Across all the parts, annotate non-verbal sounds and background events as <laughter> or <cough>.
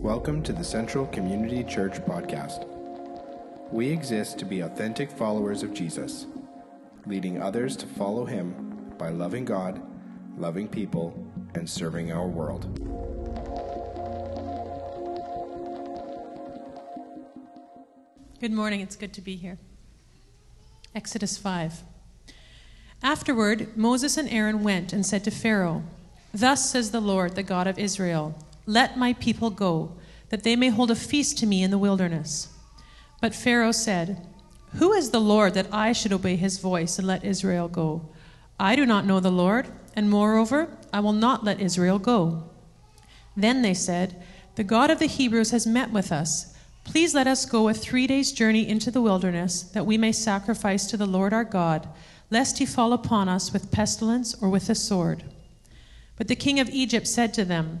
Welcome to the Central Community Church podcast. We exist to be authentic followers of Jesus, leading others to follow him by loving God, loving people, and serving our world. Good morning. It's good to be here. Exodus 5. Afterward, Moses and Aaron went and said to Pharaoh, Thus says the Lord, the God of Israel Let my people go, that they may hold a feast to me in the wilderness. But Pharaoh said, Who is the Lord that I should obey his voice and let Israel go? I do not know the Lord, and moreover, I will not let Israel go. Then they said, The God of the Hebrews has met with us. Please let us go a three days' journey into the wilderness, that we may sacrifice to the Lord our God, lest he fall upon us with pestilence or with a sword. But the king of Egypt said to them,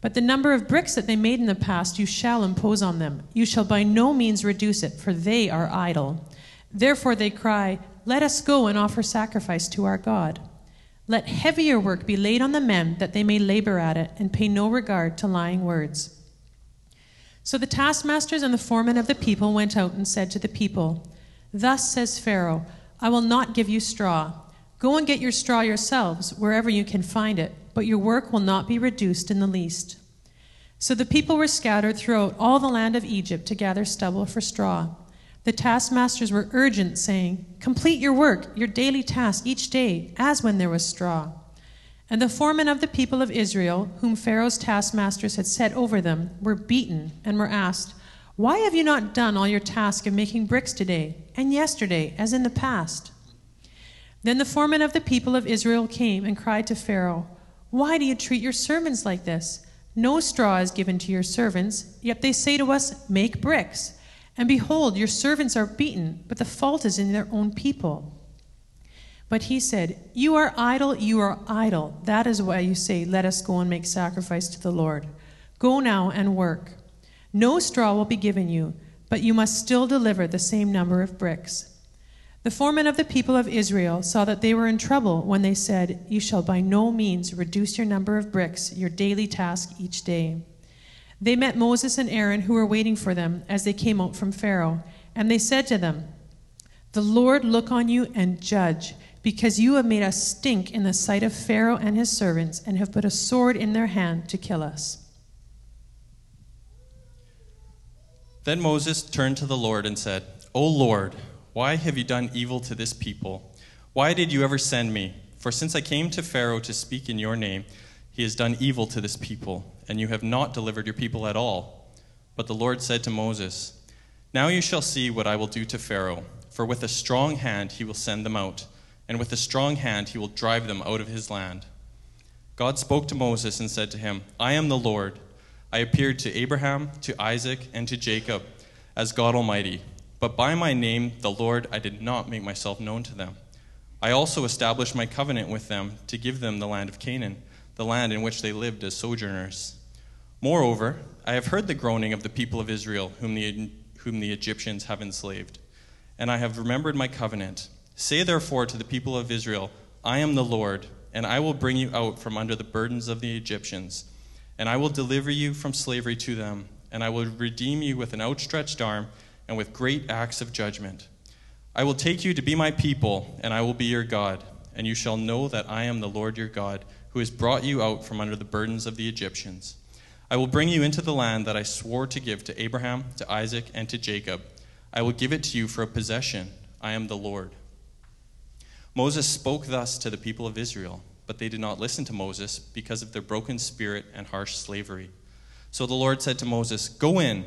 But the number of bricks that they made in the past you shall impose on them. You shall by no means reduce it, for they are idle. Therefore they cry, Let us go and offer sacrifice to our God. Let heavier work be laid on the men, that they may labor at it, and pay no regard to lying words. So the taskmasters and the foremen of the people went out and said to the people, Thus says Pharaoh, I will not give you straw. Go and get your straw yourselves, wherever you can find it but your work will not be reduced in the least. So the people were scattered throughout all the land of Egypt to gather stubble for straw. The taskmasters were urgent, saying, Complete your work, your daily task each day, as when there was straw. And the foremen of the people of Israel, whom Pharaoh's taskmasters had set over them, were beaten and were asked, Why have you not done all your task of making bricks today, and yesterday, as in the past? Then the foremen of the people of Israel came and cried to Pharaoh, why do you treat your servants like this? No straw is given to your servants, yet they say to us, Make bricks. And behold, your servants are beaten, but the fault is in their own people. But he said, You are idle, you are idle. That is why you say, Let us go and make sacrifice to the Lord. Go now and work. No straw will be given you, but you must still deliver the same number of bricks. The foremen of the people of Israel saw that they were in trouble when they said, You shall by no means reduce your number of bricks, your daily task each day. They met Moses and Aaron, who were waiting for them as they came out from Pharaoh, and they said to them, The Lord look on you and judge, because you have made us stink in the sight of Pharaoh and his servants, and have put a sword in their hand to kill us. Then Moses turned to the Lord and said, O Lord, why have you done evil to this people? Why did you ever send me? For since I came to Pharaoh to speak in your name, he has done evil to this people, and you have not delivered your people at all. But the Lord said to Moses, Now you shall see what I will do to Pharaoh, for with a strong hand he will send them out, and with a strong hand he will drive them out of his land. God spoke to Moses and said to him, I am the Lord. I appeared to Abraham, to Isaac, and to Jacob as God Almighty but by my name, the Lord, I did not make myself known to them. I also established my covenant with them to give them the land of Canaan, the land in which they lived as sojourners. Moreover, I have heard the groaning of the people of Israel, whom the, whom the Egyptians have enslaved, and I have remembered my covenant. Say therefore to the people of Israel, I am the Lord, and I will bring you out from under the burdens of the Egyptians, and I will deliver you from slavery to them, and I will redeem you with an outstretched arm and with great acts of judgment. I will take you to be my people, and I will be your God, and you shall know that I am the Lord your God, who has brought you out from under the burdens of the Egyptians. I will bring you into the land that I swore to give to Abraham, to Isaac, and to Jacob. I will give it to you for a possession. I am the Lord. Moses spoke thus to the people of Israel, but they did not listen to Moses because of their broken spirit and harsh slavery. So the Lord said to Moses, Go in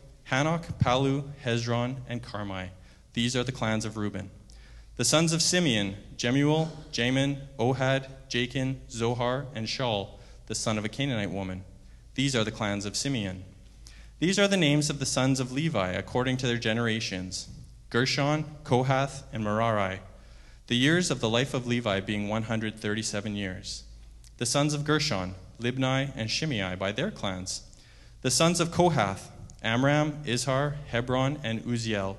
Hanoch, Palu, Hezron, and Carmi. These are the clans of Reuben. The sons of Simeon, Jemuel, Jamin, Ohad, Jachin, Zohar, and Shaul, the son of a Canaanite woman. These are the clans of Simeon. These are the names of the sons of Levi according to their generations Gershon, Kohath, and Merari. The years of the life of Levi being 137 years. The sons of Gershon, Libni, and Shimei by their clans. The sons of Kohath, Amram, Izhar, Hebron, and Uzziel.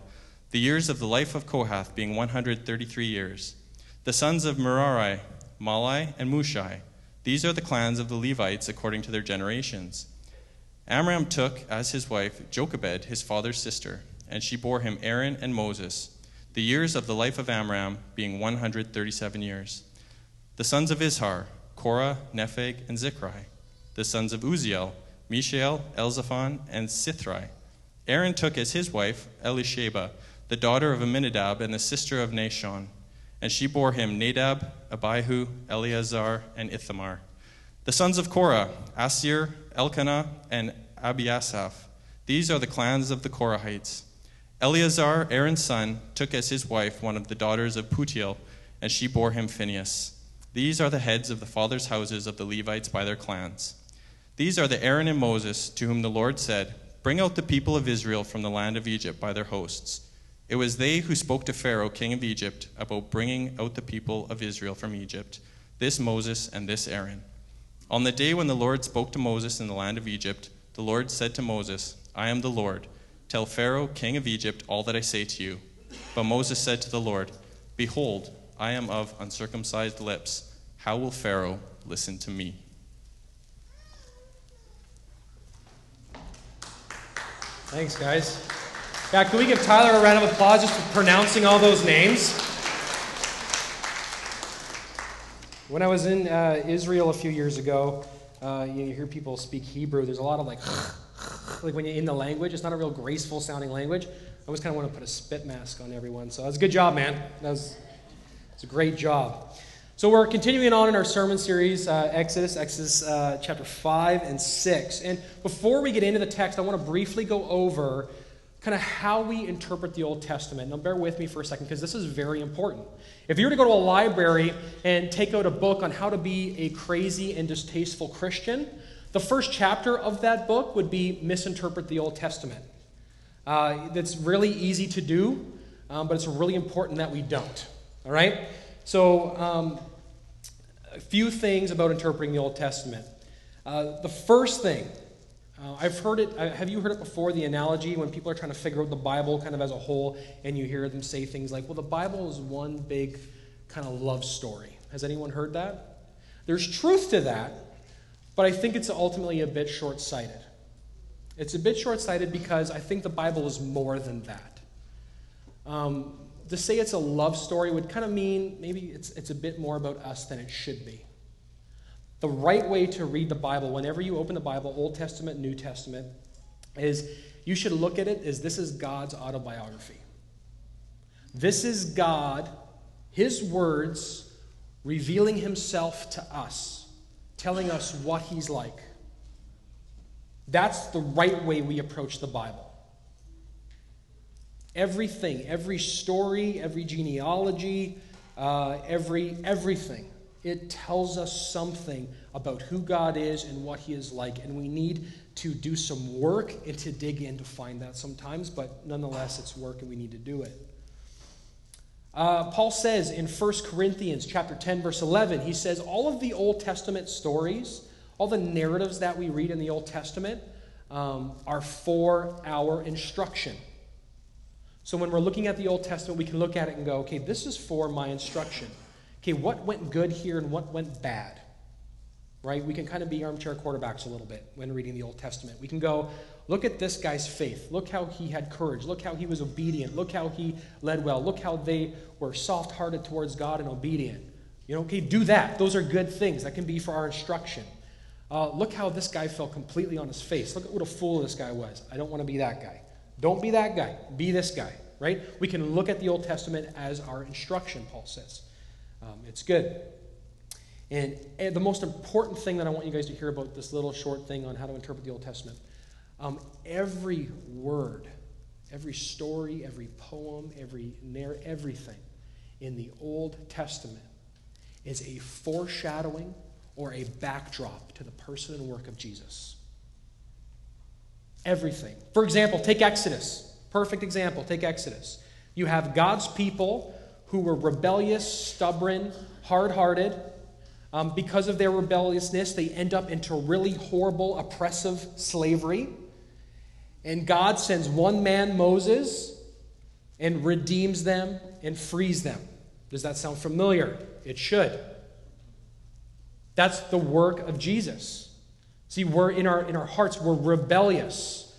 The years of the life of Kohath being 133 years. The sons of Merari, Mahli, and Mushi. These are the clans of the Levites according to their generations. Amram took as his wife Jochebed, his father's sister, and she bore him Aaron and Moses, the years of the life of Amram being 137 years. The sons of Izhar, Korah, Nepheg, and Zichri. The sons of Uzziel, Mishael, Elzaphan, and Sithri. Aaron took as his wife Elisheba, the daughter of Amminadab and the sister of Nahshon, and she bore him Nadab, Abihu, Eleazar, and Ithamar. The sons of Korah, Assir, Elkanah, and Abiasaph. These are the clans of the Korahites. Eleazar, Aaron's son, took as his wife one of the daughters of Putiel, and she bore him Phinehas. These are the heads of the fathers' houses of the Levites by their clans. These are the Aaron and Moses to whom the Lord said, Bring out the people of Israel from the land of Egypt by their hosts. It was they who spoke to Pharaoh, king of Egypt, about bringing out the people of Israel from Egypt, this Moses and this Aaron. On the day when the Lord spoke to Moses in the land of Egypt, the Lord said to Moses, I am the Lord. Tell Pharaoh, king of Egypt, all that I say to you. But Moses said to the Lord, Behold, I am of uncircumcised lips. How will Pharaoh listen to me? Thanks, guys. Yeah, can we give Tyler a round of applause just for pronouncing all those names? When I was in uh, Israel a few years ago, uh, you, hear people speak Hebrew. There's a lot of like, <laughs> like when you're in the language, it's not a real graceful sounding language. I always kind of want to put a spit mask on everyone. So that's a good job, man. That was, it's a great job. So we're continuing on in our sermon series, uh, Exodus, Exodus uh, chapter 5 and 6. And before we get into the text, I want to briefly go over kind of how we interpret the Old Testament. Now, bear with me for a second because this is very important. If you were to go to a library and take out a book on how to be a crazy and distasteful Christian, the first chapter of that book would be Misinterpret the Old Testament. Uh, that's really easy to do, um, but it's really important that we don't. All right? So, um, a few things about interpreting the Old Testament. Uh, the first thing, uh, I've heard it, uh, have you heard it before, the analogy when people are trying to figure out the Bible kind of as a whole, and you hear them say things like, well, the Bible is one big kind of love story. Has anyone heard that? There's truth to that, but I think it's ultimately a bit short sighted. It's a bit short sighted because I think the Bible is more than that. Um, to say it's a love story would kind of mean maybe it's, it's a bit more about us than it should be. The right way to read the Bible, whenever you open the Bible, Old Testament, New Testament, is you should look at it as this is God's autobiography. This is God, His words, revealing Himself to us, telling us what He's like. That's the right way we approach the Bible. Everything, every story, every genealogy, uh, every everything, it tells us something about who God is and what He is like, and we need to do some work and to dig in to find that sometimes. But nonetheless, it's work, and we need to do it. Uh, Paul says in 1 Corinthians chapter 10, verse 11, he says, all of the Old Testament stories, all the narratives that we read in the Old Testament, um, are for our instruction. So when we're looking at the Old Testament, we can look at it and go, okay, this is for my instruction. Okay, what went good here and what went bad? Right? We can kind of be armchair quarterbacks a little bit when reading the Old Testament. We can go, look at this guy's faith. Look how he had courage. Look how he was obedient. Look how he led well. Look how they were soft hearted towards God and obedient. You know, okay, do that. Those are good things. That can be for our instruction. Uh, look how this guy fell completely on his face. Look at what a fool this guy was. I don't want to be that guy. Don't be that guy. Be this guy, right? We can look at the Old Testament as our instruction, Paul says. Um, it's good. And, and, the most important thing that I want you guys to hear about this little short thing on how to interpret the Old Testament um, every word, every story, every poem, every narr- everything in the Old Testament is a foreshadowing or a backdrop to the person and work of Jesus. Everything. For example, take Exodus. Perfect example. Take Exodus. You have God's people who were rebellious, stubborn, hard hearted. Um, because of their rebelliousness, they end up into really horrible, oppressive slavery. And God sends one man, Moses, and redeems them and frees them. Does that sound familiar? It should. That's the work of Jesus. See, we're in our, in our hearts, we're rebellious.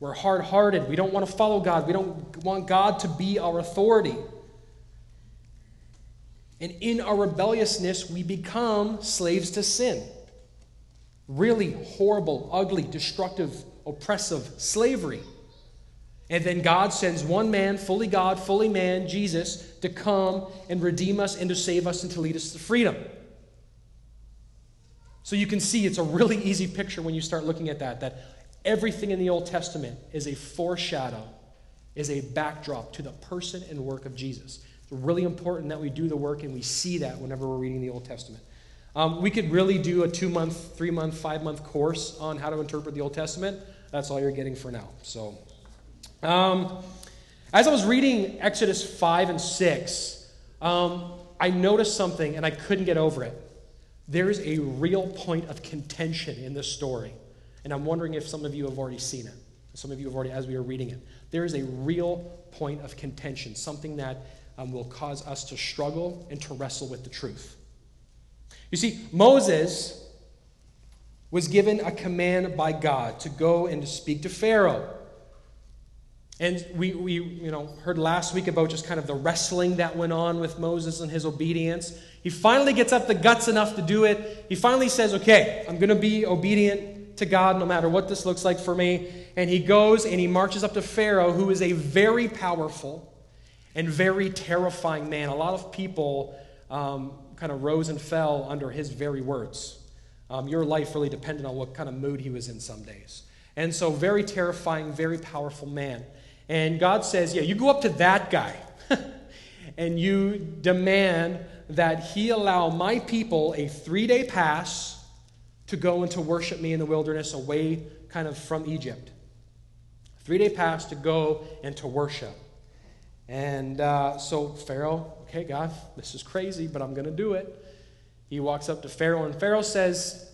We're hard hearted. We don't want to follow God. We don't want God to be our authority. And in our rebelliousness, we become slaves to sin. Really horrible, ugly, destructive, oppressive slavery. And then God sends one man, fully God, fully man, Jesus, to come and redeem us and to save us and to lead us to freedom. So you can see it's a really easy picture when you start looking at that, that everything in the Old Testament is a foreshadow, is a backdrop to the person and work of Jesus. It's really important that we do the work and we see that whenever we're reading the Old Testament. Um, we could really do a two month, three month, five month course on how to interpret the Old Testament. That's all you're getting for now. So, um, as I was reading Exodus 5 and 6, um, I noticed something and I couldn't get over it. There is a real point of contention in this story. And I'm wondering if some of you have already seen it. Some of you have already, as we were reading it. There is a real point of contention, something that um, will cause us to struggle and to wrestle with the truth. You see, Moses was given a command by God to go and to speak to Pharaoh. And we, we you know, heard last week about just kind of the wrestling that went on with Moses and his obedience. He finally gets up the guts enough to do it. He finally says, Okay, I'm going to be obedient to God no matter what this looks like for me. And he goes and he marches up to Pharaoh, who is a very powerful and very terrifying man. A lot of people um, kind of rose and fell under his very words. Um, your life really depended on what kind of mood he was in some days. And so, very terrifying, very powerful man. And God says, Yeah, you go up to that guy <laughs> and you demand that he allow my people a three day pass to go and to worship me in the wilderness away kind of from Egypt. Three day pass to go and to worship. And uh, so Pharaoh, okay, God, this is crazy, but I'm going to do it. He walks up to Pharaoh, and Pharaoh says,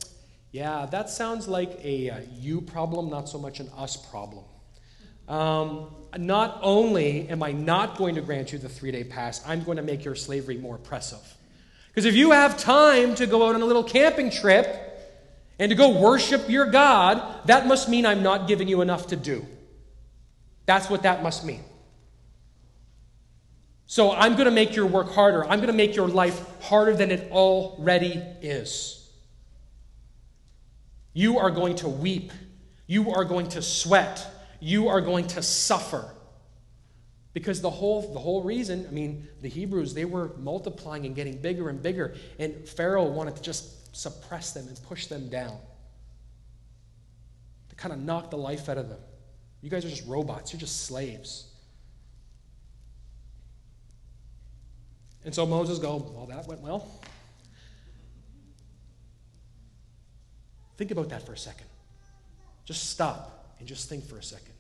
Yeah, that sounds like a, a uh, you problem, not so much an us problem. Um, not only am I not going to grant you the three day pass, I'm going to make your slavery more oppressive. Because if you have time to go out on a little camping trip and to go worship your God, that must mean I'm not giving you enough to do. That's what that must mean. So I'm going to make your work harder. I'm going to make your life harder than it already is. You are going to weep. You are going to sweat you are going to suffer. Because the whole, the whole reason, I mean, the Hebrews, they were multiplying and getting bigger and bigger, and Pharaoh wanted to just suppress them and push them down. To kind of knock the life out of them. You guys are just robots, you're just slaves. And so Moses goes, Well, that went well. Think about that for a second. Just stop. And just think for a second.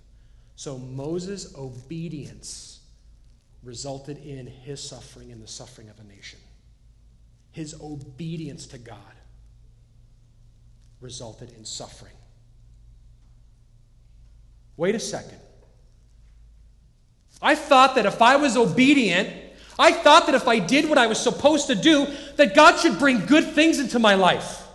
So Moses' obedience resulted in his suffering and the suffering of a nation. His obedience to God resulted in suffering. Wait a second. I thought that if I was obedient, I thought that if I did what I was supposed to do, that God should bring good things into my life.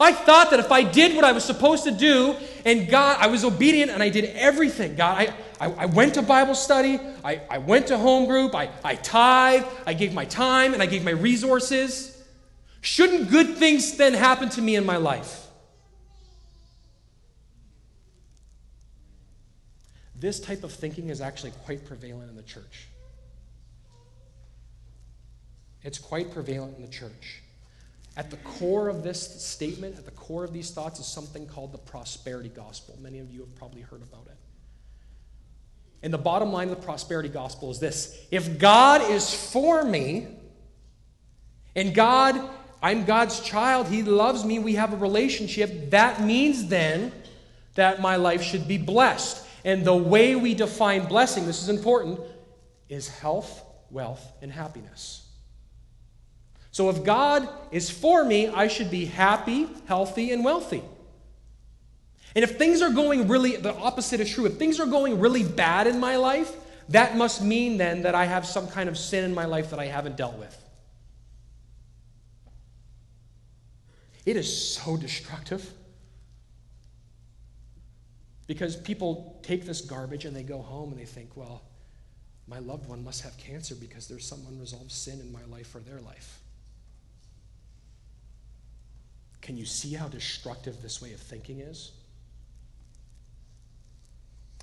I thought that if I did what I was supposed to do, and God, I was obedient and I did everything. God, I, I, I went to Bible study, I, I went to home group, I, I tithe, I gave my time, and I gave my resources. Shouldn't good things then happen to me in my life? This type of thinking is actually quite prevalent in the church. It's quite prevalent in the church. At the core of this statement, at the core of these thoughts, is something called the prosperity gospel. Many of you have probably heard about it. And the bottom line of the prosperity gospel is this if God is for me, and God, I'm God's child, He loves me, we have a relationship, that means then that my life should be blessed. And the way we define blessing, this is important, is health, wealth, and happiness. So if God is for me, I should be happy, healthy, and wealthy. And if things are going really, the opposite is true. If things are going really bad in my life, that must mean then that I have some kind of sin in my life that I haven't dealt with. It is so destructive. Because people take this garbage and they go home and they think, well, my loved one must have cancer because there's some unresolved sin in my life or their life. Can you see how destructive this way of thinking is?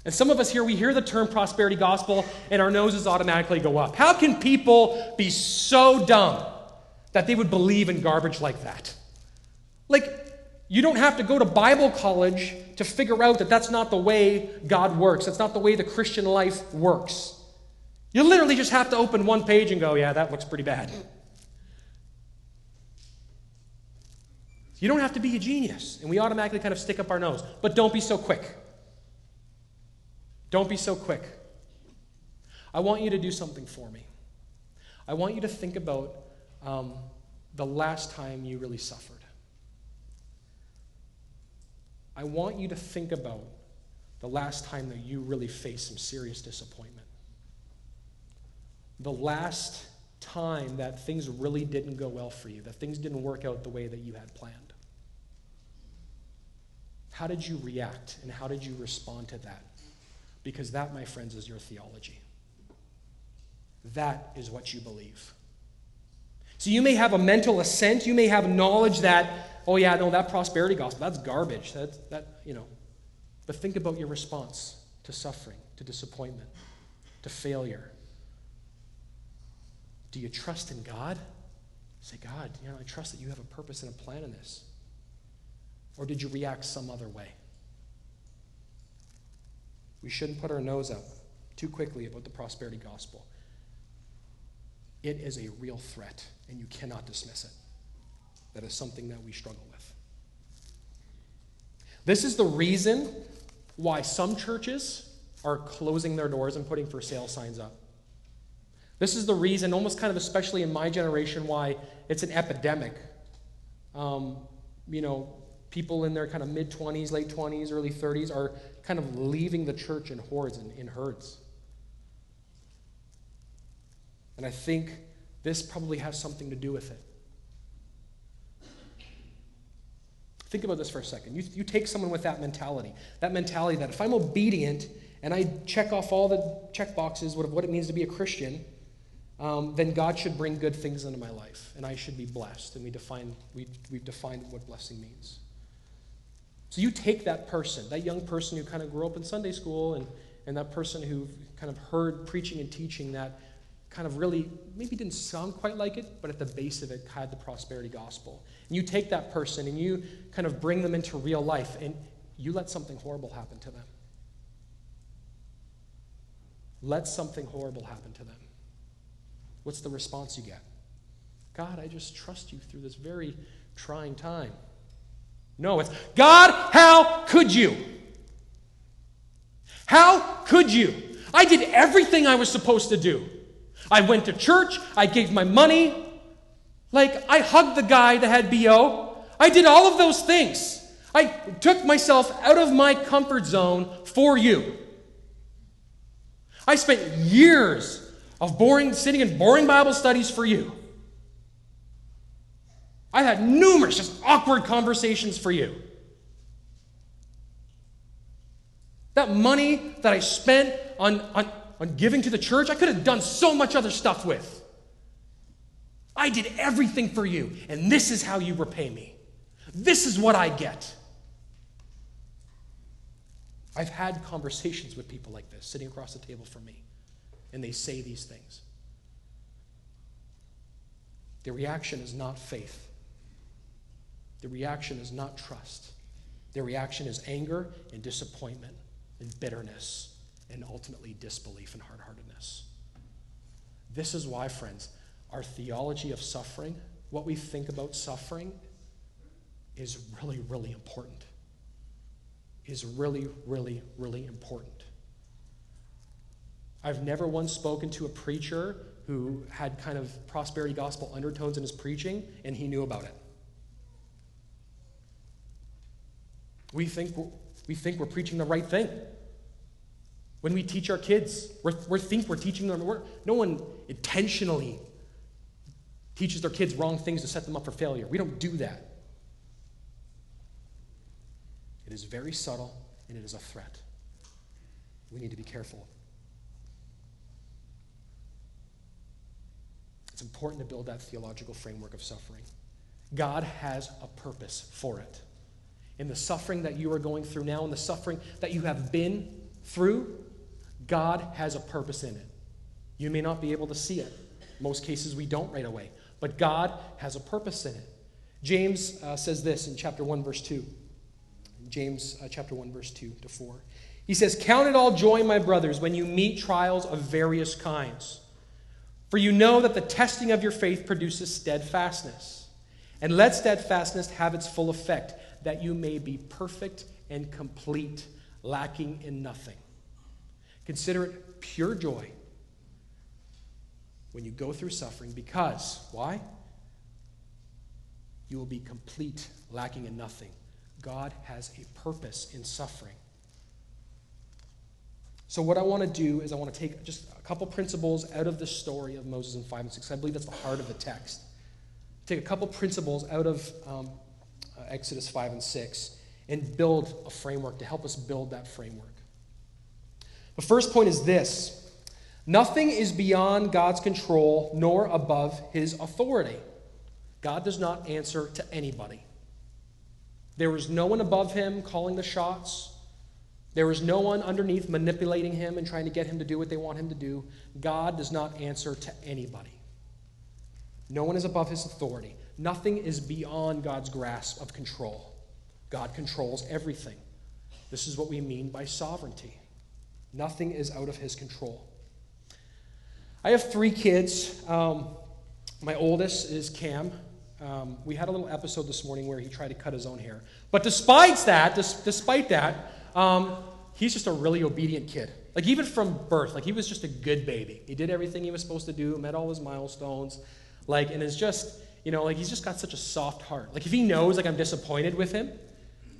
And some of us here, we hear the term prosperity gospel and our noses automatically go up. How can people be so dumb that they would believe in garbage like that? Like, you don't have to go to Bible college to figure out that that's not the way God works. That's not the way the Christian life works. You literally just have to open one page and go, yeah, that looks pretty bad. You don't have to be a genius, and we automatically kind of stick up our nose. But don't be so quick. Don't be so quick. I want you to do something for me. I want you to think about um, the last time you really suffered. I want you to think about the last time that you really faced some serious disappointment. The last time that things really didn't go well for you, that things didn't work out the way that you had planned. How did you react and how did you respond to that? Because that, my friends, is your theology. That is what you believe. So you may have a mental assent, you may have knowledge that, oh yeah, no, that prosperity gospel, that's garbage. That, that, you know. But think about your response to suffering, to disappointment, to failure. Do you trust in God? Say, God, you know, I trust that you have a purpose and a plan in this. Or did you react some other way? We shouldn't put our nose up too quickly about the prosperity gospel. It is a real threat, and you cannot dismiss it. That is something that we struggle with. This is the reason why some churches are closing their doors and putting for sale signs up. This is the reason, almost kind of especially in my generation, why it's an epidemic. Um, you know, people in their kind of mid 20s, late 20s, early 30s are kind of leaving the church in hordes and in herds. And I think this probably has something to do with it. Think about this for a second. You, you take someone with that mentality, that mentality that if I'm obedient and I check off all the check boxes of what it means to be a Christian, um, then God should bring good things into my life, and I should be blessed. And we define, we, we've defined what blessing means. So you take that person, that young person who kind of grew up in Sunday school and, and that person who kind of heard preaching and teaching that kind of really maybe didn't sound quite like it, but at the base of it had the prosperity gospel. And you take that person and you kind of bring them into real life and you let something horrible happen to them. Let something horrible happen to them. What's the response you get? God, I just trust you through this very trying time. No, it's God, how could you? How could you? I did everything I was supposed to do. I went to church, I gave my money, like I hugged the guy that had BO. I did all of those things. I took myself out of my comfort zone for you. I spent years of boring sitting in boring Bible studies for you. I had numerous, just awkward conversations for you. That money that I spent on, on, on giving to the church, I could have done so much other stuff with. I did everything for you, and this is how you repay me. This is what I get. I've had conversations with people like this sitting across the table from me, and they say these things. the reaction is not faith. The reaction is not trust. The reaction is anger and disappointment and bitterness and ultimately disbelief and hard heartedness. This is why, friends, our theology of suffering, what we think about suffering, is really, really important. Is really, really, really important. I've never once spoken to a preacher who had kind of prosperity gospel undertones in his preaching and he knew about it. We think, we think we're preaching the right thing. When we teach our kids, we we think we're teaching them. We're, no one intentionally teaches their kids wrong things to set them up for failure. We don't do that. It is very subtle and it is a threat. We need to be careful. It's important to build that theological framework of suffering. God has a purpose for it. In the suffering that you are going through now, in the suffering that you have been through, God has a purpose in it. You may not be able to see it. Most cases we don't right away. But God has a purpose in it. James uh, says this in chapter 1, verse 2. James uh, chapter 1, verse 2 to 4. He says, Count it all joy, my brothers, when you meet trials of various kinds for you know that the testing of your faith produces steadfastness. And let steadfastness have its full effect, that you may be perfect and complete, lacking in nothing. Consider it pure joy when you go through suffering, because, why? You will be complete, lacking in nothing. God has a purpose in suffering. So, what I want to do is I want to take just a couple principles out of the story of Moses in 5 and 6. I believe that's the heart of the text. Take a couple principles out of um, Uh, Exodus 5 and 6 and build a framework to help us build that framework. The first point is this nothing is beyond God's control nor above his authority. God does not answer to anybody. There is no one above him calling the shots. There is no one underneath manipulating him and trying to get him to do what they want him to do. God does not answer to anybody. No one is above his authority. Nothing is beyond God's grasp of control. God controls everything. This is what we mean by sovereignty. Nothing is out of his control. I have three kids. Um, my oldest is Cam. Um, we had a little episode this morning where he tried to cut his own hair. But despite that, despite that, um, he's just a really obedient kid. Like, even from birth, like, he was just a good baby. He did everything he was supposed to do, met all his milestones. Like, and it's just, you know, like, he's just got such a soft heart. Like, if he knows, like, I'm disappointed with him,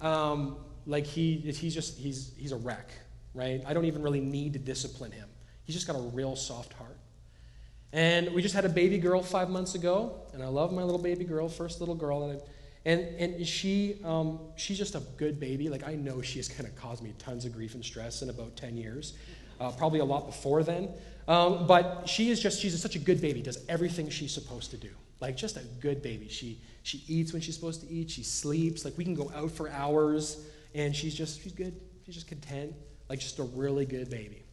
um, like, he, he's just, he's, he's a wreck, right? I don't even really need to discipline him. He's just got a real soft heart. And we just had a baby girl five months ago, and I love my little baby girl, first little girl that I and, and she, um, she's just a good baby. Like, I know she's kind of caused me tons of grief and stress in about 10 years, uh, probably a lot before then. Um, but she is just, she's such a good baby, does everything she's supposed to do. Like, just a good baby. She, she eats when she's supposed to eat, she sleeps. Like, we can go out for hours, and she's just, she's good. She's just content. Like, just a really good baby.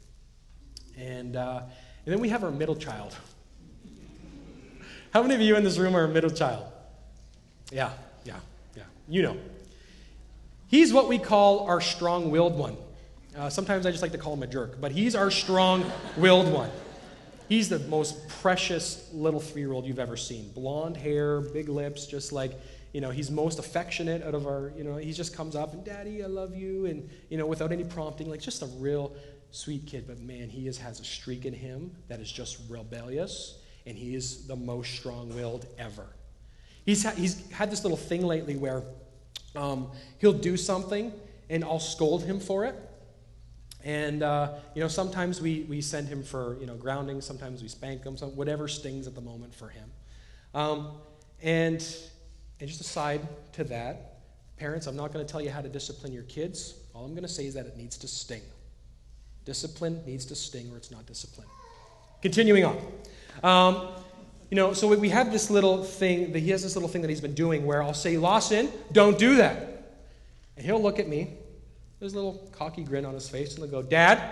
And, uh, and then we have our middle child. <laughs> How many of you in this room are a middle child? Yeah, yeah, yeah. You know. He's what we call our strong willed one. Uh, sometimes I just like to call him a jerk, but he's our strong willed one. He's the most precious little three year old you've ever seen. Blonde hair, big lips, just like, you know, he's most affectionate out of our, you know, he just comes up and, Daddy, I love you, and, you know, without any prompting, like just a real sweet kid. But man, he is, has a streak in him that is just rebellious, and he is the most strong willed ever. He's, ha- he's had this little thing lately where um, he'll do something and I'll scold him for it. And, uh, you know, sometimes we, we send him for, you know, grounding. Sometimes we spank him. So whatever stings at the moment for him. Um, and, and just aside to that, parents, I'm not going to tell you how to discipline your kids. All I'm going to say is that it needs to sting. Discipline needs to sting or it's not discipline. Continuing on. Um, you know, so we have this little thing, that he has this little thing that he's been doing where I'll say, Lawson, don't do that. And he'll look at me, there's a little cocky grin on his face, and they'll go, Dad,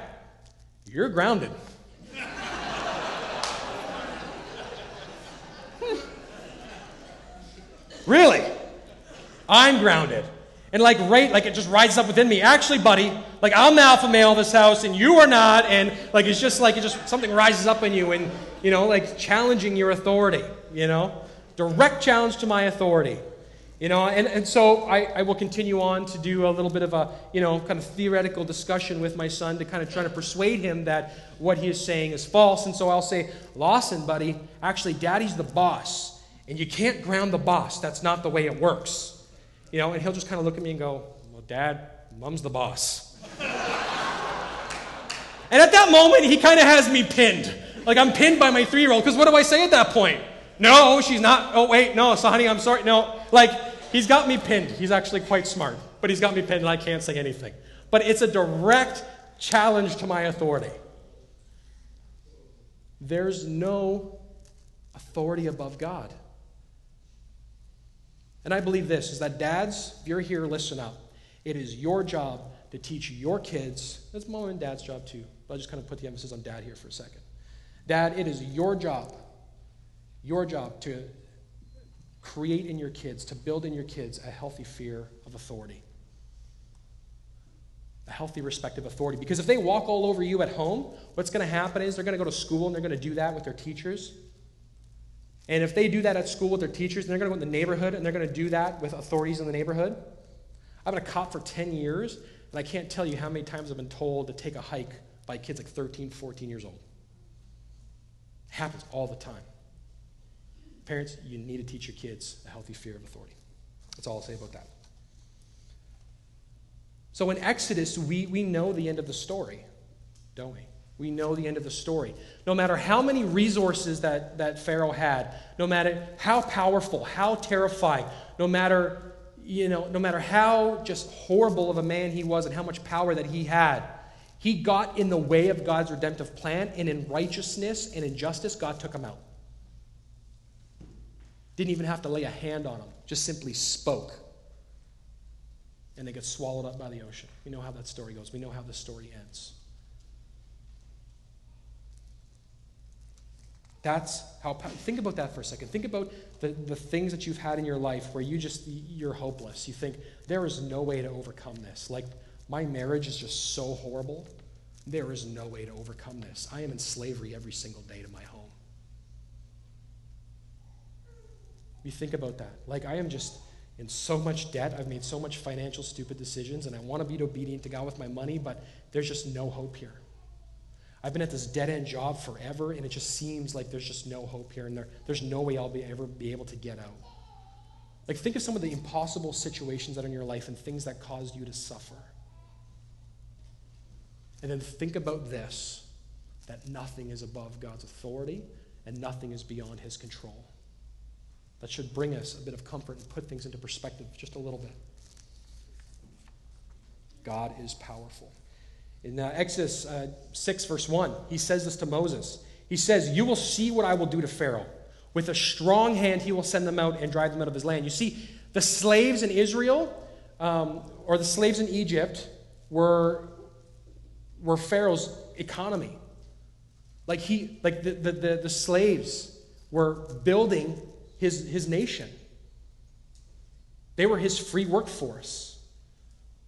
you're grounded. <laughs> Really? I'm grounded. And like right, like it just rises up within me. Actually, buddy, like I'm the alpha male of this house and you are not, and like it's just like it just something rises up in you and you know, like challenging your authority, you know? Direct challenge to my authority. You know, and, and so I, I will continue on to do a little bit of a, you know, kind of theoretical discussion with my son to kind of try to persuade him that what he is saying is false. And so I'll say, Lawson, buddy, actually, daddy's the boss, and you can't ground the boss. That's not the way it works. You know, and he'll just kind of look at me and go, Well, dad, mom's the boss. <laughs> and at that moment, he kind of has me pinned. Like I'm pinned by my three year old, because what do I say at that point? No, she's not. Oh, wait, no. So, honey, I'm sorry. No. Like, he's got me pinned. He's actually quite smart, but he's got me pinned and I can't say anything. But it's a direct challenge to my authority. There's no authority above God. And I believe this is that dads, if you're here, listen up. It is your job to teach your kids. That's mom and dad's job too. But I'll just kind of put the emphasis on dad here for a second. Dad, it is your job, your job to create in your kids, to build in your kids a healthy fear of authority. A healthy respect of authority. Because if they walk all over you at home, what's going to happen is they're going to go to school and they're going to do that with their teachers. And if they do that at school with their teachers, they're going to go in the neighborhood and they're going to do that with authorities in the neighborhood. I've been a cop for 10 years, and I can't tell you how many times I've been told to take a hike by kids like 13, 14 years old. It happens all the time. Parents, you need to teach your kids a healthy fear of authority. That's all I'll say about that. So in Exodus, we, we know the end of the story, don't we? We know the end of the story. No matter how many resources that, that Pharaoh had, no matter how powerful, how terrifying, no matter, you know, no matter how just horrible of a man he was and how much power that he had, he got in the way of God's redemptive plan, and in righteousness and in justice, God took him out. Didn't even have to lay a hand on them, just simply spoke. And they get swallowed up by the ocean. We know how that story goes. We know how the story ends. That's how, think about that for a second. Think about the, the things that you've had in your life where you just, you're hopeless. You think, there is no way to overcome this. Like, my marriage is just so horrible. There is no way to overcome this. I am in slavery every single day to my home. You think about that. Like, I am just in so much debt. I've made so much financial stupid decisions, and I want to be obedient to God with my money, but there's just no hope here. I've been at this dead end job forever, and it just seems like there's just no hope here, and there, there's no way I'll be, ever be able to get out. Like, think of some of the impossible situations that are in your life and things that caused you to suffer. And then think about this that nothing is above God's authority and nothing is beyond his control. That should bring us a bit of comfort and put things into perspective just a little bit. God is powerful. In uh, Exodus uh, 6, verse 1, he says this to Moses. He says, You will see what I will do to Pharaoh. With a strong hand, he will send them out and drive them out of his land. You see, the slaves in Israel, um, or the slaves in Egypt, were, were Pharaoh's economy. Like, he, like the, the, the, the slaves were building his, his nation, they were his free workforce.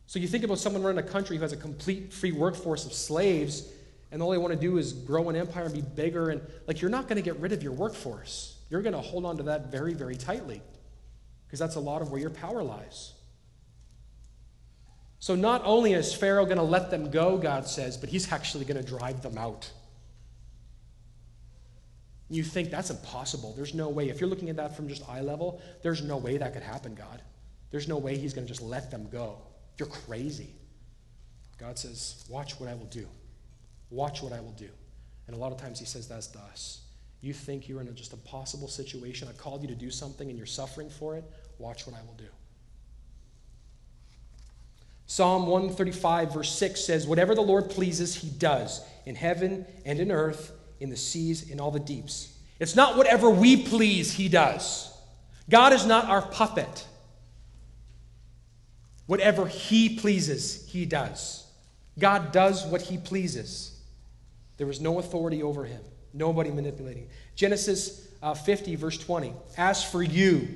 So you think about someone running a country who has a complete free workforce of slaves, and all they want to do is grow an empire and be bigger. And like, you're not going to get rid of your workforce. You're going to hold on to that very, very tightly because that's a lot of where your power lies. So not only is Pharaoh going to let them go, God says, but he's actually going to drive them out. You think that's impossible. There's no way. If you're looking at that from just eye level, there's no way that could happen, God. There's no way he's going to just let them go. You're crazy. God says, Watch what I will do. Watch what I will do. And a lot of times he says that's to us. You think you're in a just impossible situation. I called you to do something and you're suffering for it. Watch what I will do. Psalm 135, verse 6 says, Whatever the Lord pleases, he does, in heaven and in earth, in the seas, in all the deeps. It's not whatever we please, he does. God is not our puppet. Whatever He pleases, He does. God does what He pleases. There is no authority over Him, nobody manipulating. Genesis uh, 50, verse 20. As for you,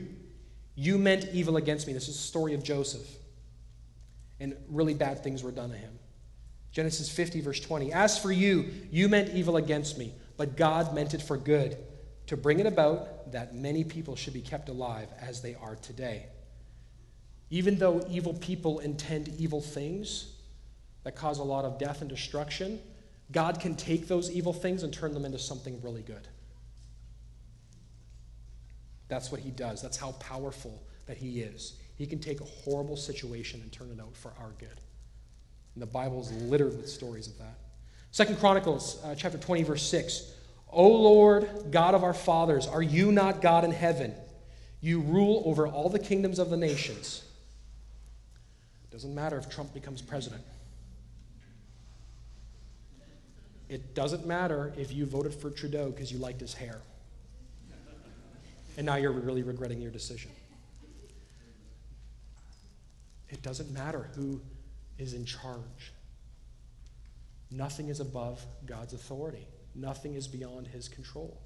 You meant evil against me. This is the story of Joseph. And really bad things were done to him. Genesis 50, verse 20. As for you, you meant evil against me, but God meant it for good, to bring it about that many people should be kept alive as they are today. Even though evil people intend evil things that cause a lot of death and destruction, God can take those evil things and turn them into something really good. That's what he does. That's how powerful that he is. He can take a horrible situation and turn it out for our good. And the Bible is littered with stories of that. Second Chronicles uh, chapter 20 verse 6. O Lord, God of our fathers, are you not God in heaven? You rule over all the kingdoms of the nations. It doesn't matter if Trump becomes president. It doesn't matter if you voted for Trudeau because you liked his hair. And now you're really regretting your decision. It doesn't matter who is in charge. Nothing is above God's authority, nothing is beyond his control.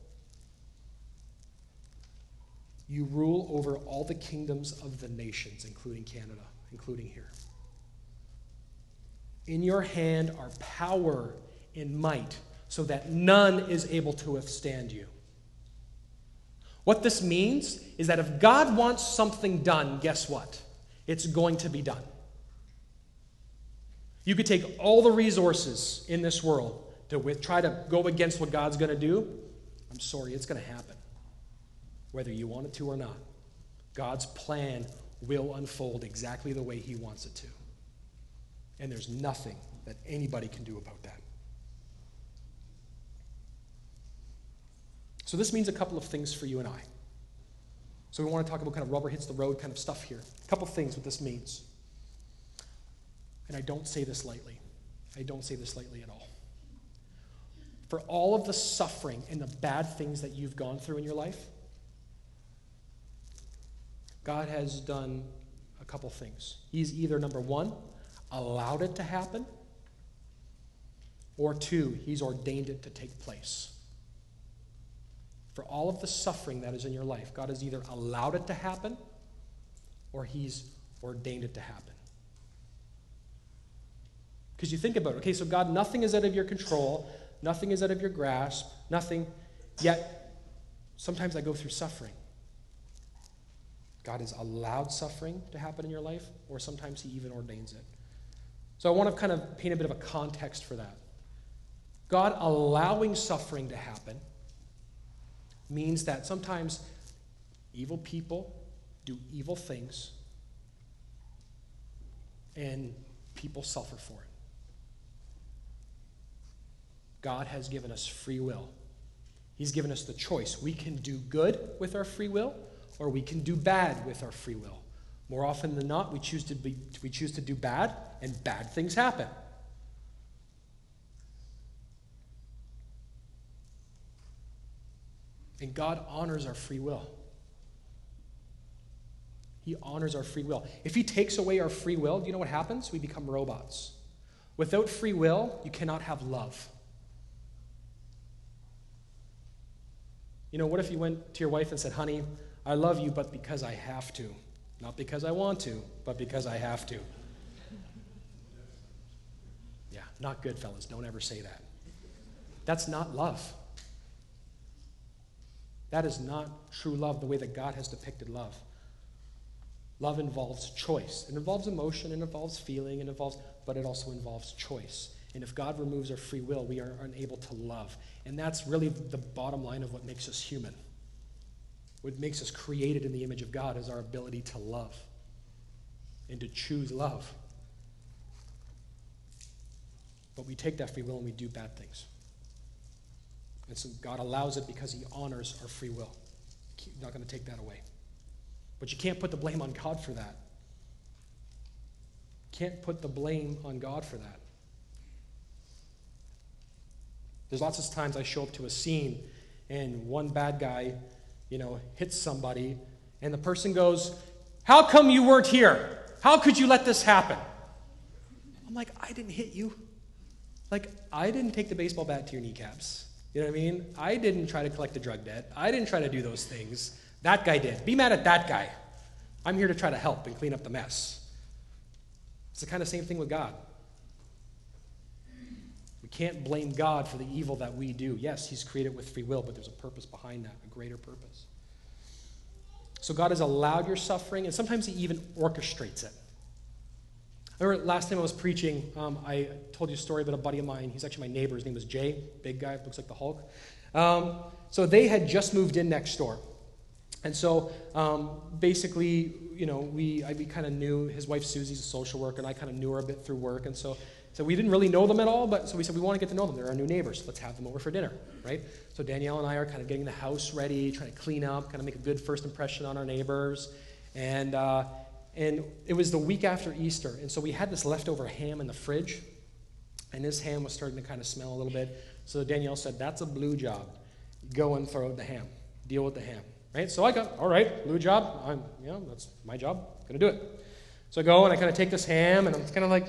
You rule over all the kingdoms of the nations, including Canada, including here. In your hand are power and might, so that none is able to withstand you. What this means is that if God wants something done, guess what? It's going to be done. You could take all the resources in this world to with, try to go against what God's going to do. I'm sorry, it's going to happen, whether you want it to or not. God's plan will unfold exactly the way He wants it to. And there's nothing that anybody can do about that. So, this means a couple of things for you and I. So, we want to talk about kind of rubber hits the road kind of stuff here. A couple of things what this means. And I don't say this lightly. I don't say this lightly at all. For all of the suffering and the bad things that you've gone through in your life, God has done a couple things. He's either, number one, allowed it to happen, or two, he's ordained it to take place. For all of the suffering that is in your life, God has either allowed it to happen or he's ordained it to happen. Because you think about it, okay, so God, nothing is out of your control, nothing is out of your grasp, nothing, yet sometimes I go through suffering. God has allowed suffering to happen in your life, or sometimes He even ordains it. So I want to kind of paint a bit of a context for that. God allowing suffering to happen means that sometimes evil people do evil things and people suffer for it. God has given us free will. He's given us the choice. We can do good with our free will, or we can do bad with our free will. More often than not, we choose to, be, we choose to do bad, and bad things happen. And God honors our free will. He honors our free will. If He takes away our free will, do you know what happens? We become robots. Without free will, you cannot have love. You know, what if you went to your wife and said, Honey, I love you, but because I have to? Not because I want to, but because I have to. Yeah, not good, fellas. Don't ever say that. That's not love. That is not true love the way that God has depicted love. Love involves choice. It involves emotion, it involves feeling, it involves, but it also involves choice. And if God removes our free will, we are unable to love. And that's really the bottom line of what makes us human. What makes us created in the image of God is our ability to love and to choose love. But we take that free will and we do bad things. And so God allows it because He honors our free will. He's not going to take that away. But you can't put the blame on God for that. Can't put the blame on God for that. There's lots of times I show up to a scene and one bad guy, you know, hits somebody, and the person goes, How come you weren't here? How could you let this happen? I'm like, I didn't hit you. Like, I didn't take the baseball bat to your kneecaps. You know what I mean? I didn't try to collect the drug debt. I didn't try to do those things. That guy did. Be mad at that guy. I'm here to try to help and clean up the mess. It's the kind of same thing with God. Can't blame God for the evil that we do. Yes, He's created with free will, but there's a purpose behind that, a greater purpose. So God has allowed your suffering, and sometimes He even orchestrates it. I remember last time I was preaching, um, I told you a story about a buddy of mine. He's actually my neighbor. His name was Jay, big guy, looks like the Hulk. Um, so they had just moved in next door. And so um, basically, you know, we, we kind of knew his wife Susie's a social worker, and I kind of knew her a bit through work. And so, so we didn't really know them at all, but so we said we want to get to know them. They're our new neighbors. So Let's have them over for dinner, right? So Danielle and I are kind of getting the house ready, trying to clean up, kind of make a good first impression on our neighbors. And, uh, and it was the week after Easter. And so we had this leftover ham in the fridge. And this ham was starting to kind of smell a little bit. So Danielle said, That's a blue job. Go and throw the ham. Deal with the ham. Right? So I go, All right, blue job. I'm, you know, that's my job. Gonna do it. So I go and I kind of take this ham and I'm kind of like,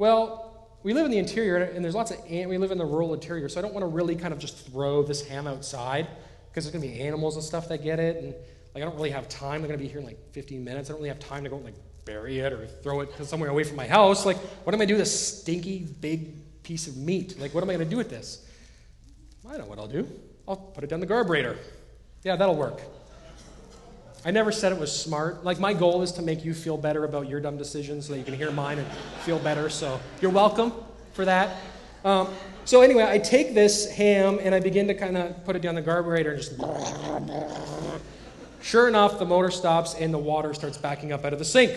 Well, we live in the interior and there's lots of, ants. we live in the rural interior. So I don't want to really kind of just throw this ham outside because there's going to be animals and stuff that get it. And like, I don't really have time. I'm going to be here in like 15 minutes. I don't really have time to go and like bury it or throw it somewhere away from my house. Like, what am I going to do with this stinky big piece of meat? Like, what am I going to do with this? I know what I'll do. I'll put it down the garburator. Yeah, that'll work. I never said it was smart. Like, my goal is to make you feel better about your dumb decisions so that you can hear mine and feel better. So, you're welcome for that. Um, so, anyway, I take this ham and I begin to kind of put it down the garburator and just. Sure enough, the motor stops and the water starts backing up out of the sink.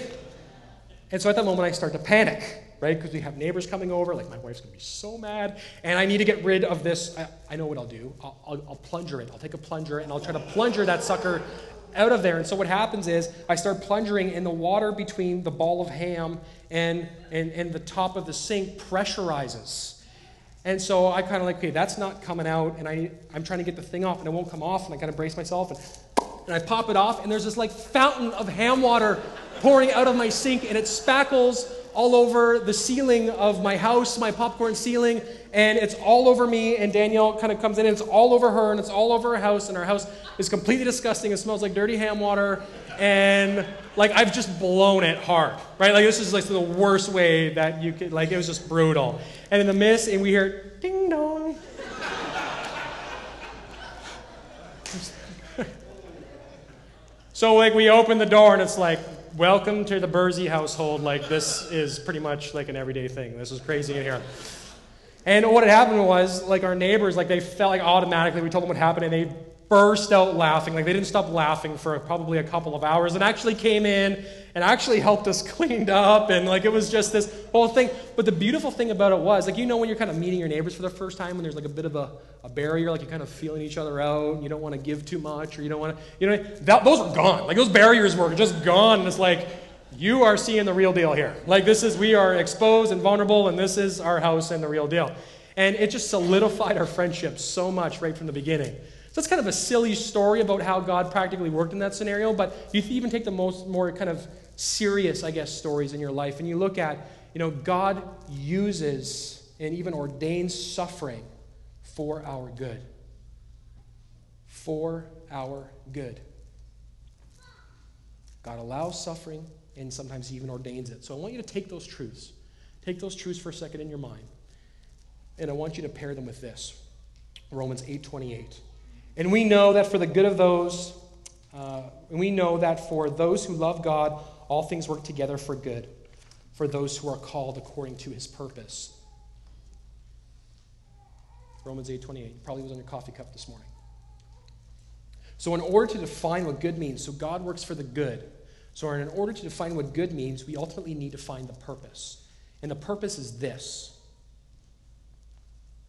And so at that moment, I start to panic, right? Because we have neighbors coming over. Like, my wife's going to be so mad. And I need to get rid of this. I, I know what I'll do. I'll, I'll, I'll, plunger it. I'll take a plunger and I'll try to plunger that sucker out of there. And so what happens is I start plungering, and the water between the ball of ham and, and, and the top of the sink pressurizes. And so I kind of like, okay, that's not coming out. And I, I'm trying to get the thing off, and it won't come off. And I kind of brace myself. And and I pop it off, and there's this like fountain of ham water pouring out of my sink, and it spackles all over the ceiling of my house, my popcorn ceiling, and it's all over me. And Danielle kind of comes in, and it's all over her, and it's all over her house, and our house is completely disgusting. It smells like dirty ham water, and like I've just blown it hard, right? Like this is like the worst way that you could, like it was just brutal. And in the midst, and we hear ding dong. <laughs> So like we open the door and it's like, welcome to the Bursey household. Like this is pretty much like an everyday thing. This is crazy in here. And what had happened was like our neighbors, like they felt like automatically we told them what happened and they burst out laughing. Like they didn't stop laughing for probably a couple of hours and actually came in and actually helped us <laughs> cleaned up. And like it was just this whole thing. But the beautiful thing about it was, like, you know, when you're kind of meeting your neighbors for the first time and there's like a bit of a, a barrier, like you're kind of feeling each other out and you don't want to give too much or you don't want to, you know, that, those are gone. Like those barriers were just gone. And it's like, you are seeing the real deal here. Like this is, we are exposed and vulnerable and this is our house and the real deal. And it just solidified our friendship so much right from the beginning. So it's kind of a silly story about how God practically worked in that scenario, but you even take the most more kind of serious, I guess, stories in your life and you look at, you know, God uses and even ordains suffering for our good. For our good. God allows suffering and sometimes he even ordains it. So I want you to take those truths. Take those truths for a second in your mind. And I want you to pair them with this. Romans 8:28. And we know that for the good of those, uh, and we know that for those who love God, all things work together for good, for those who are called according to his purpose. Romans 8:28 probably was on your coffee cup this morning. So in order to define what good means, so God works for the good. So in order to define what good means, we ultimately need to find the purpose. And the purpose is this.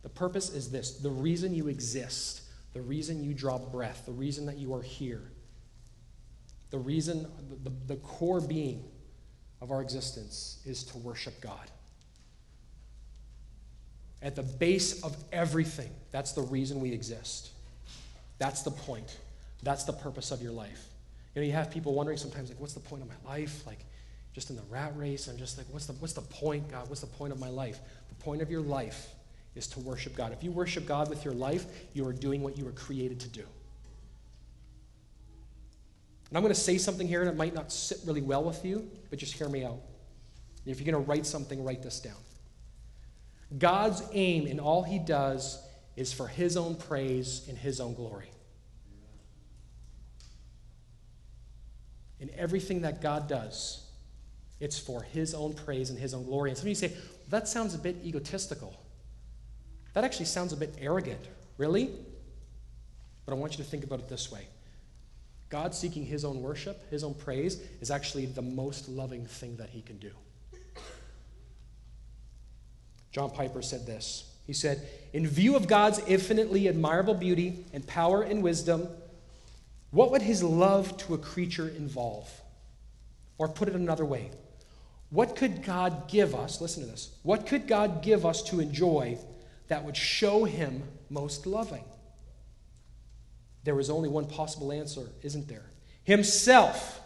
The purpose is this. The reason you exist the reason you draw breath, the reason that you are here, the reason, the, the, the core being of our existence is to worship God. At the base of everything, that's the reason we exist. That's the point. That's the purpose of your life. You know, you have people wondering sometimes, like, what's the point of my life? Like, just in the rat race, I'm just like, what's the, what's the point, God? What's the point of my life? The point of your life is to worship God. If you worship God with your life, you are doing what you were created to do. And I'm going to say something here it might not sit really well with you, but just hear me out. If you're going to write something, write this down. God's aim in all he does is for his own praise and his own glory. In everything that God does, it's for his own praise and his own glory. And some of you say, well, that sounds a bit egotistical. That actually sounds a bit arrogant. Really? But I want you to think about it this way God seeking his own worship, his own praise, is actually the most loving thing that he can do. John Piper said this. He said, In view of God's infinitely admirable beauty and power and wisdom, what would his love to a creature involve? Or put it another way, what could God give us? Listen to this. What could God give us to enjoy that would show him most loving? There is only one possible answer, isn't there? Himself.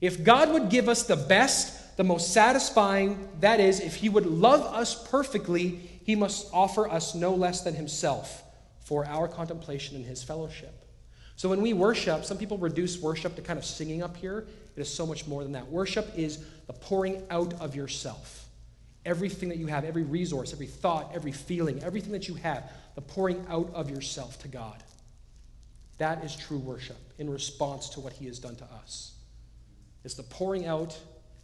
If God would give us the best, the most satisfying, that is, if He would love us perfectly, He must offer us no less than Himself for our contemplation and His fellowship. So when we worship, some people reduce worship to kind of singing up here. It is so much more than that. Worship is the pouring out of yourself. Everything that you have, every resource, every thought, every feeling, everything that you have, the pouring out of yourself to God. That is true worship in response to what He has done to us. It's the pouring out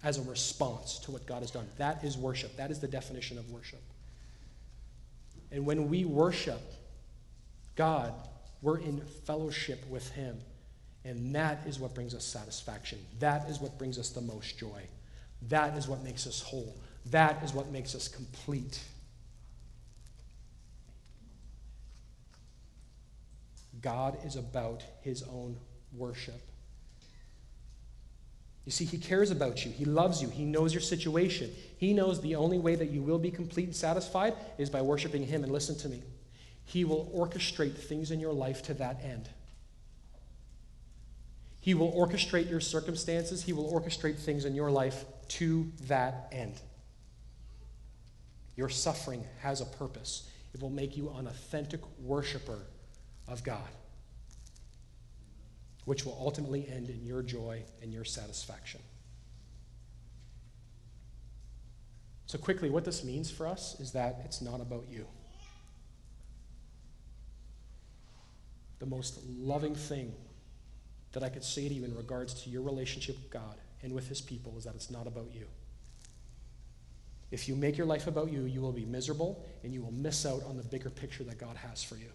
as a response to what God has done. That is worship. That is the definition of worship. And when we worship God, we're in fellowship with Him. And that is what brings us satisfaction. That is what brings us the most joy. That is what makes us whole. That is what makes us complete. God is about his own worship. You see, he cares about you. He loves you. He knows your situation. He knows the only way that you will be complete and satisfied is by worshiping him. And listen to me, he will orchestrate things in your life to that end. He will orchestrate your circumstances, he will orchestrate things in your life to that end. Your suffering has a purpose. It will make you an authentic worshiper of God, which will ultimately end in your joy and your satisfaction. So, quickly, what this means for us is that it's not about you. The most loving thing that I could say to you in regards to your relationship with God and with His people is that it's not about you. If you make your life about you, you will be miserable and you will miss out on the bigger picture that God has for you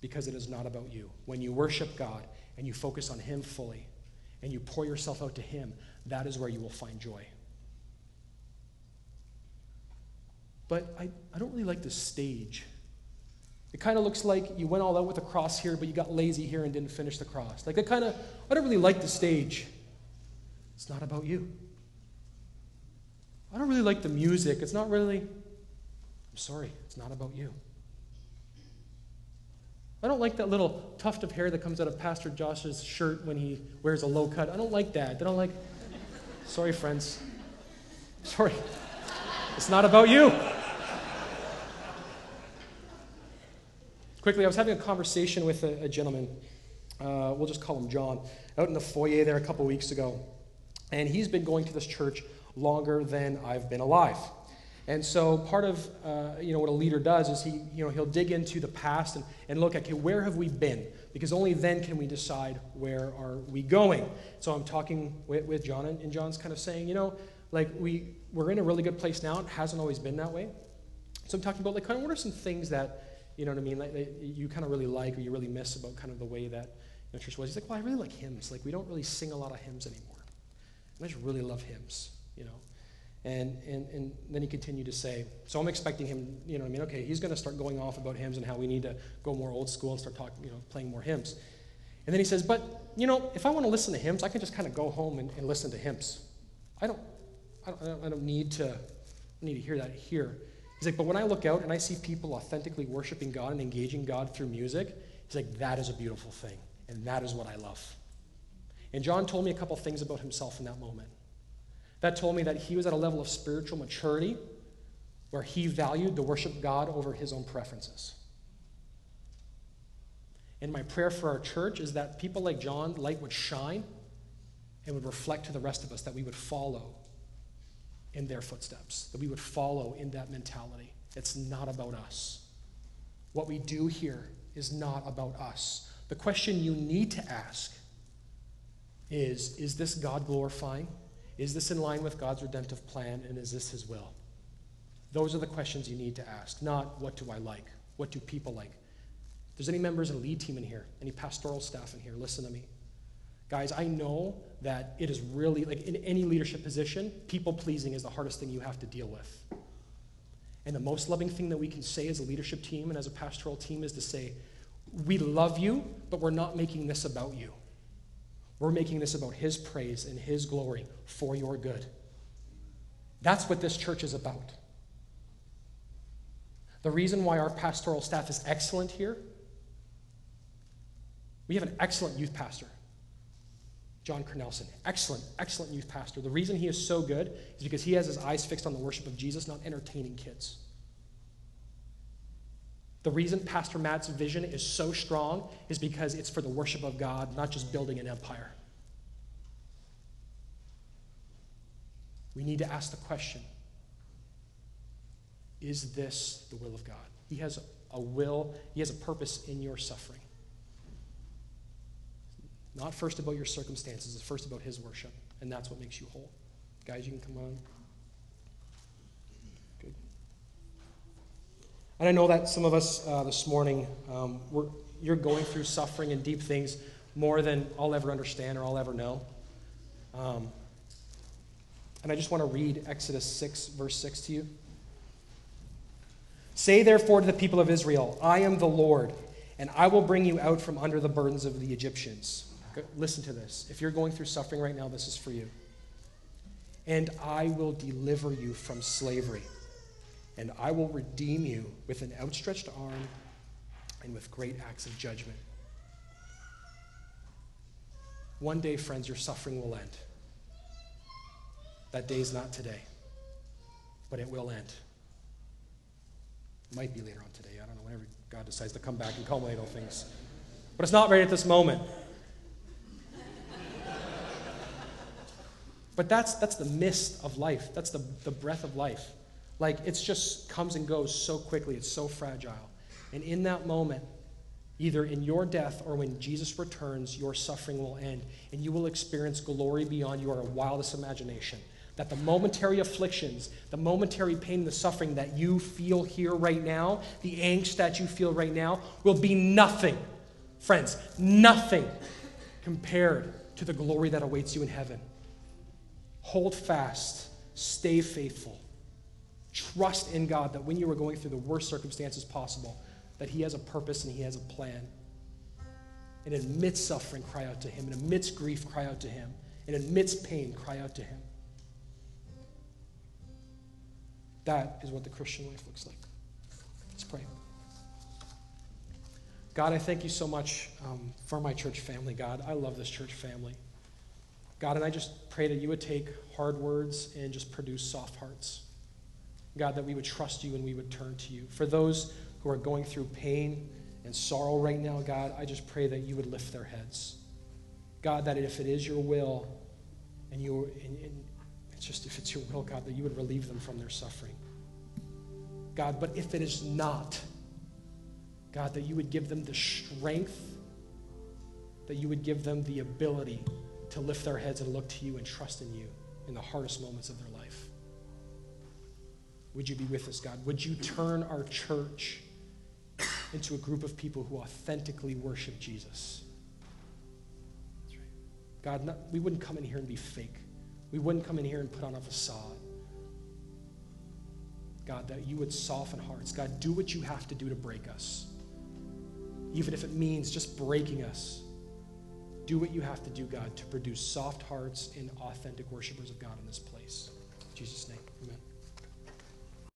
because it is not about you. When you worship God and you focus on Him fully and you pour yourself out to Him, that is where you will find joy. But I, I don't really like the stage. It kind of looks like you went all out with the cross here, but you got lazy here and didn't finish the cross. Like, I kind of, I don't really like the stage. It's not about you. I don't really like the music. It's not really, I'm sorry, it's not about you. I don't like that little tuft of hair that comes out of Pastor Josh's shirt when he wears a low cut. I don't like that. I don't like. Sorry, friends. Sorry. It's not about you. Quickly, I was having a conversation with a, a gentleman. Uh, we'll just call him John, out in the foyer there a couple weeks ago. And he's been going to this church longer than I've been alive. And so part of uh, you know what a leader does is he you know he'll dig into the past and, and look at okay where have we been because only then can we decide where are we going. So I'm talking with, with John and, and John's kind of saying you know like we we're in a really good place now. It hasn't always been that way. So I'm talking about like kind of what are some things that you know what I mean like, you kind of really like or you really miss about kind of the way that you church was. He's like well I really like hymns. Like we don't really sing a lot of hymns anymore. I just really love hymns. You know. And, and, and then he continued to say, so I'm expecting him, you know I mean? Okay, he's going to start going off about hymns and how we need to go more old school and start talking, you know, playing more hymns. And then he says, but, you know, if I want to listen to hymns, I can just kind of go home and, and listen to hymns. I don't, I don't, I don't need to, I need to hear that here. He's like, but when I look out and I see people authentically worshiping God and engaging God through music, he's like, that is a beautiful thing. And that is what I love. And John told me a couple things about himself in that moment. That told me that he was at a level of spiritual maturity where he valued the worship of God over his own preferences. And my prayer for our church is that people like John, light would shine and would reflect to the rest of us that we would follow in their footsteps, that we would follow in that mentality. It's not about us. What we do here is not about us. The question you need to ask is Is this God glorifying? Is this in line with God's redemptive plan? And is this His will? Those are the questions you need to ask, not what do I like? What do people like? If there's any members of the lead team in here, any pastoral staff in here, listen to me. Guys, I know that it is really, like in any leadership position, people pleasing is the hardest thing you have to deal with. And the most loving thing that we can say as a leadership team and as a pastoral team is to say, We love you, but we're not making this about you. We're making this about His praise and His glory for your good. That's what this church is about. The reason why our pastoral staff is excellent here, we have an excellent youth pastor. John Cornelson. Excellent, excellent youth pastor. The reason he is so good is because he has his eyes fixed on the worship of Jesus, not entertaining kids. The reason Pastor Matt's vision is so strong is because it's for the worship of God, not just building an empire. We need to ask the question Is this the will of God? He has a will, He has a purpose in your suffering. Not first about your circumstances, it's first about His worship, and that's what makes you whole. Guys, you can come on. And I know that some of us uh, this morning, um, you're going through suffering and deep things more than I'll ever understand or I'll ever know. Um, and I just want to read Exodus 6, verse 6 to you. Say therefore to the people of Israel, I am the Lord, and I will bring you out from under the burdens of the Egyptians. Listen to this. If you're going through suffering right now, this is for you. And I will deliver you from slavery, and I will redeem you with an outstretched arm and with great acts of judgment. One day, friends, your suffering will end. That day is not today, but it will end. It might be later on today. I don't know, whenever God decides to come back and culminate all things. But it's not right at this moment. But that's, that's the mist of life. That's the, the breath of life. Like, it just comes and goes so quickly. It's so fragile. And in that moment, either in your death or when Jesus returns, your suffering will end, and you will experience glory beyond your wildest imagination. That the momentary afflictions, the momentary pain, the suffering that you feel here right now, the angst that you feel right now, will be nothing, friends, nothing compared to the glory that awaits you in heaven. Hold fast, stay faithful. Trust in God that when you are going through the worst circumstances possible, that He has a purpose and He has a plan. And amidst suffering, cry out to Him. And amidst grief, cry out to Him. And amidst pain, cry out to Him. That is what the Christian life looks like. Let's pray. God, I thank you so much um, for my church family, God. I love this church family. God, and I just pray that you would take hard words and just produce soft hearts. God, that we would trust you and we would turn to you. For those who are going through pain and sorrow right now, God, I just pray that you would lift their heads. God, that if it is your will, and you, and, and it's just if it's your will, God, that you would relieve them from their suffering. God, but if it is not, God, that you would give them the strength, that you would give them the ability to lift their heads and look to you and trust in you in the hardest moments of their life. Would you be with us, God? Would you turn our church into a group of people who authentically worship Jesus? God, not, we wouldn't come in here and be fake. We wouldn't come in here and put on a facade. God, that you would soften hearts. God, do what you have to do to break us. Even if it means just breaking us do what you have to do, God, to produce soft hearts and authentic worshipers of God in this place. In Jesus' name.